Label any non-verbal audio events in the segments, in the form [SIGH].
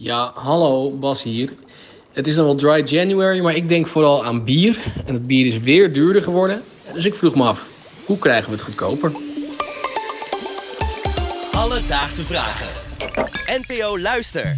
Ja, hallo, Bas hier. Het is dan wel dry January, maar ik denk vooral aan bier. En het bier is weer duurder geworden. Dus ik vroeg me af, hoe krijgen we het goedkoper? Alledaagse vragen. NPO Luister.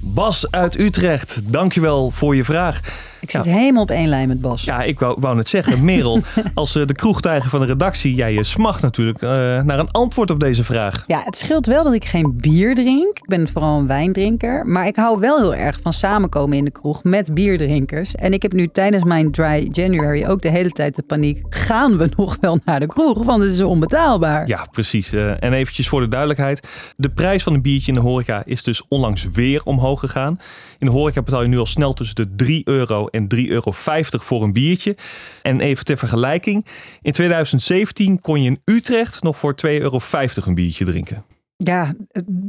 Bas uit Utrecht, dankjewel voor je vraag. Ik zit helemaal op één lijn met Bas. Ja, ik wou, wou net zeggen, Merel, [LAUGHS] als uh, de kroegtijger van de redactie, jij je smacht natuurlijk uh, naar een antwoord op deze vraag. Ja, het scheelt wel dat ik geen bier drink. Ik ben vooral een wijndrinker. Maar ik hou wel heel erg van samenkomen in de kroeg met bierdrinkers. En ik heb nu tijdens mijn dry January ook de hele tijd de paniek. Gaan we nog wel naar de kroeg? Want het is onbetaalbaar. Ja, precies. Uh, en eventjes voor de duidelijkheid. De prijs van een biertje in de horeca is dus onlangs weer omhoog gegaan. In de horeca betaal je nu al snel tussen de 3 euro en 3,50 euro voor een biertje. En even ter vergelijking, in 2017 kon je in Utrecht nog voor 2,50 euro een biertje drinken. Ja,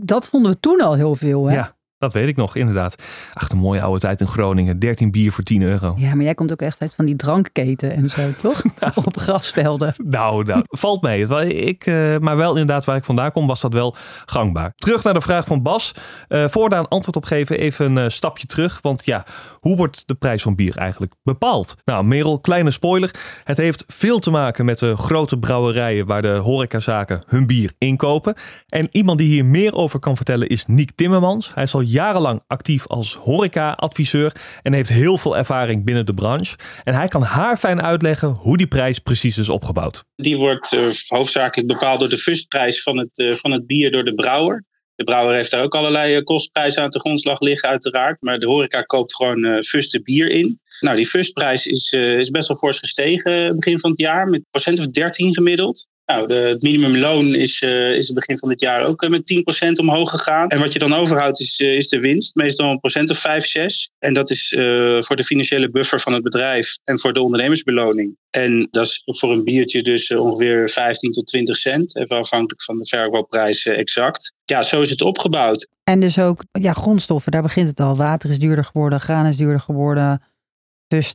dat vonden we toen al heel veel. Hè? Ja, dat weet ik nog, inderdaad. Ach, de mooie oude tijd in Groningen. 13 bier voor 10 euro. Ja, maar jij komt ook echt uit van die drankketen en zo, [LAUGHS] toch? nou, Op grasvelden. Nou, nou valt mee. Ik, uh, maar wel inderdaad waar ik vandaan kom, was dat wel gangbaar. Terug naar de vraag van Bas. Uh, voor daar een antwoord op geven, even een uh, stapje terug. Want ja, hoe wordt de prijs van bier eigenlijk bepaald? Nou, Merel, kleine spoiler. Het heeft veel te maken met de grote brouwerijen waar de horecazaken hun bier inkopen. En iemand die hier meer over kan vertellen is Niek Timmermans. Hij is al jarenlang actief als horeca-adviseur en heeft heel veel ervaring binnen de branche. En hij kan haar fijn uitleggen hoe die prijs precies is opgebouwd. Die wordt uh, hoofdzakelijk bepaald door de fustprijs van het, uh, van het bier door de brouwer. De brouwer heeft daar ook allerlei uh, kostprijzen aan de grondslag liggen, uiteraard. Maar de horeca koopt gewoon uh, bier in. Nou, die fustprijs is, is best wel fors gestegen begin van het jaar, met procent of 13 gemiddeld. Nou, de, het minimumloon is, uh, is het begin van dit jaar ook uh, met 10% omhoog gegaan. En wat je dan overhoudt is, uh, is de winst, meestal een procent of 5, 6. En dat is voor de financiële buffer van het bedrijf en voor de ondernemersbeloning. En dat is voor een biertje dus ongeveer 15 tot 20 cent, even afhankelijk van de verkoopprijs exact. Ja, zo is het opgebouwd. En dus ook ja, grondstoffen, daar begint het al. Water is duurder geworden, graan is duurder geworden. Dus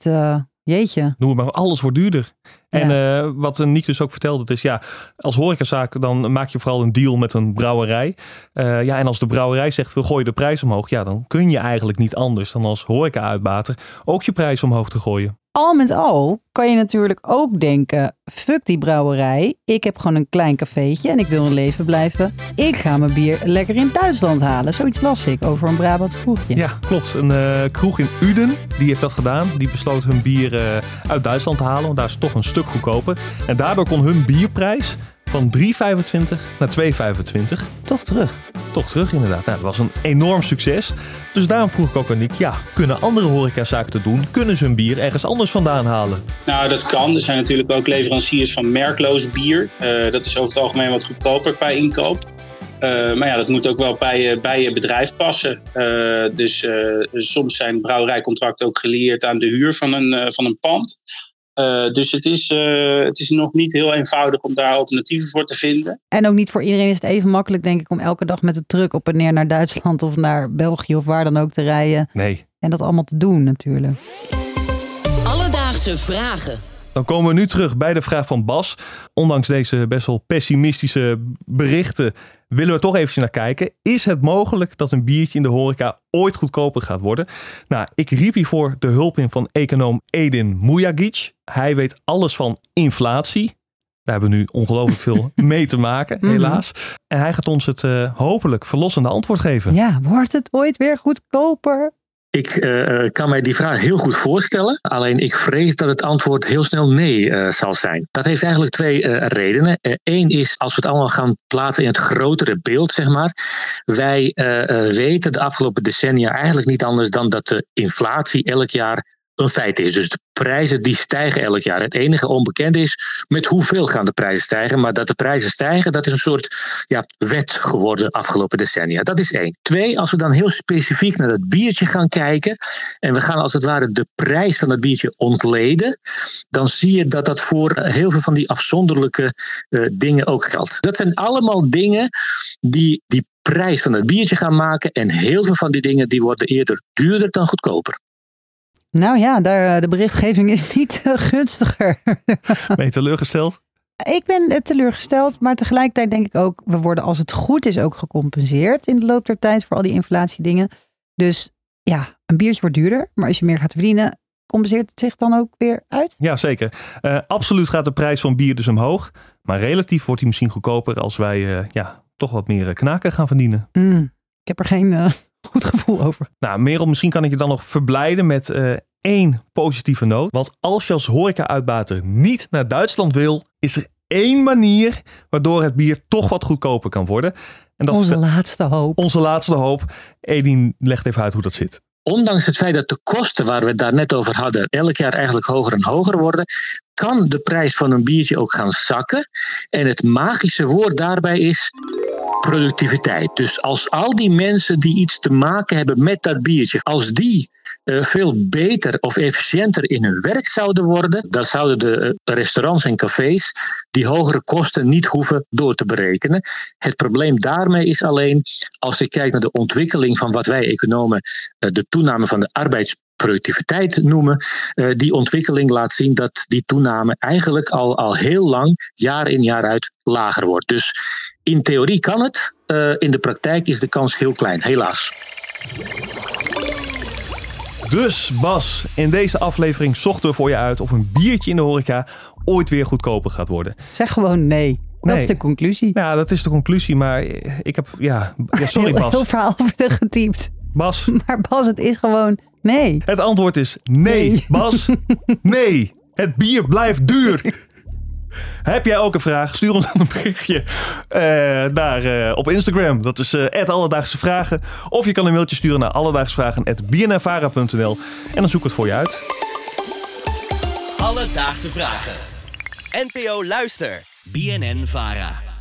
Jeetje. Noem maar, alles wordt duurder. Ja. En uh, wat Niek dus ook vertelde, is ja, als horecazaak dan maak je vooral een deal met een brouwerij. Uh, ja, en als de brouwerij zegt, we gooien de prijs omhoog, ja, dan kun je eigenlijk niet anders dan als horeca-uitbater ook je prijs omhoog te gooien. Al met al kan je natuurlijk ook denken, fuck die brouwerij. Ik heb gewoon een klein cafeetje en ik wil in leven blijven. Ik ga mijn bier lekker in Duitsland halen. Zoiets las ik over een Brabant kroegje. Ja, klopt. Een uh, kroeg in Uden, die heeft dat gedaan. Die besloot hun bier uh, uit Duitsland te halen, want daar is het toch een stuk goedkoper. En daardoor kon hun bierprijs van 3,25 naar 2,25. Toch terug. Toch terug, inderdaad. Nou, dat was een enorm succes. Dus daarom vroeg ik ook aan Nick, ja, kunnen andere horecazaken te doen? Kunnen ze hun bier ergens anders vandaan halen? Nou, dat kan. Er zijn natuurlijk ook leveranciers van merkloos bier. Uh, dat is over het algemeen wat goedkoper qua inkoop. Uh, maar ja, dat moet ook wel bij, bij je bedrijf passen. Uh, dus soms zijn brouwerijcontracten ook gelieerd aan de huur van een, van een pand. Uh, dus het is, uh, het is nog niet heel eenvoudig om daar alternatieven voor te vinden. En ook niet voor iedereen is het even makkelijk, denk ik, om elke dag met de truck op en neer naar Duitsland of naar België of waar dan ook te rijden. Nee. En dat allemaal te doen, natuurlijk. Alledaagse vragen. Dan komen we nu terug bij de vraag van Bas. Ondanks deze best wel pessimistische berichten willen we toch eventjes naar kijken. Is het mogelijk dat een biertje in de horeca ooit goedkoper gaat worden? Nou, ik riep hiervoor de hulp in van econoom Edin Mujagic. Hij weet alles van inflatie. Daar hebben we nu ongelooflijk veel [LAUGHS] mee te maken, helaas. En hij gaat ons het uh, hopelijk verlossende antwoord geven. Ja, wordt het ooit weer goedkoper? Ik uh, kan mij die vraag heel goed voorstellen. Alleen ik vrees dat het antwoord heel snel nee uh, zal zijn. Dat heeft eigenlijk twee redenen. Eén is als we het allemaal gaan plaatsen in het grotere beeld, zeg maar. Wij weten de afgelopen decennia eigenlijk niet anders dan dat de inflatie elk jaar een feit is. Dus de prijzen die stijgen elk jaar. Het enige onbekend is met hoeveel gaan de prijzen stijgen. Maar dat de prijzen stijgen, dat is een soort ja, wet geworden afgelopen decennia. Dat is één. Twee, als we dan heel specifiek naar het biertje gaan kijken. En we gaan als het ware de prijs van het biertje ontleden. Dan zie je dat dat voor heel veel van die afzonderlijke uh, dingen ook geldt. Dat zijn allemaal dingen die die prijs van het biertje gaan maken. En heel veel van die dingen die worden eerder duurder dan goedkoper. Nou ja, daar, de berichtgeving is [LAUGHS] niet uh, gunstiger. Ben je teleurgesteld? Ik ben eh, teleurgesteld, maar tegelijkertijd denk ik ook, we worden als het goed is ook gecompenseerd in de loop der tijd voor al die inflatiedingen. Dus ja, een biertje wordt duurder, maar als je meer gaat verdienen, compenseert het zich dan ook weer uit? Ja, zeker. Uh, absoluut gaat de prijs van bier dus omhoog. Maar relatief wordt hij misschien goedkoper als wij uh, ja, toch wat meer knaken gaan verdienen. Mm, ik heb er geen uh, goed gevoel over. Nou, Merel, misschien kan ik je dan nog verblijden met één positieve noot. Want als je als horeca-uitbater niet naar Duitsland wil, is er één manier waardoor het bier toch wat goedkoper kan worden. En dat onze laatste hoop. Onze laatste hoop. Edin legt even uit hoe dat zit. Ondanks het feit dat de kosten waar we het daar net over hadden elk jaar eigenlijk hoger en hoger worden, kan de prijs van een biertje ook gaan zakken. En het magische woord daarbij is productiviteit. Dus als al die mensen die iets te maken hebben met dat biertje, als die uh, veel beter of efficiënter in hun werk zouden worden, dan zouden de uh, restaurants en cafés die hogere kosten niet hoeven door te berekenen. Het probleem daarmee is alleen, als je kijkt naar de ontwikkeling van wat wij economen uh, de toename van de arbeidsproductiviteit noemen, die ontwikkeling laat zien dat die toename eigenlijk al, al heel lang, jaar in jaar uit, lager wordt. Dus in theorie kan het, in de praktijk is de kans heel klein, helaas. Dus Bas, in deze aflevering zochten we voor je uit of een biertje in de horeca ooit weer goedkoper gaat worden. Zeg gewoon nee. Dat is de conclusie. Ja, dat is de conclusie. Maar ik heb, ja, ja sorry heel, Bas. Heel verhaal [LAUGHS] over getypt. Bas. [LAUGHS] Maar Bas, het is gewoon nee. Het antwoord is nee, nee. [LAUGHS] Bas. nee. Het bier blijft duur. Heb jij ook een vraag? Stuur ons dan een berichtje uh, naar, uh, op Instagram. Dat is uh, Alledaagse Vragen. Of je kan een mailtje sturen naar alledaagsvragen.bnnvara.nl en dan zoek ik het voor je uit. Alledaagse Vragen. NPO Luister. BNN Vara.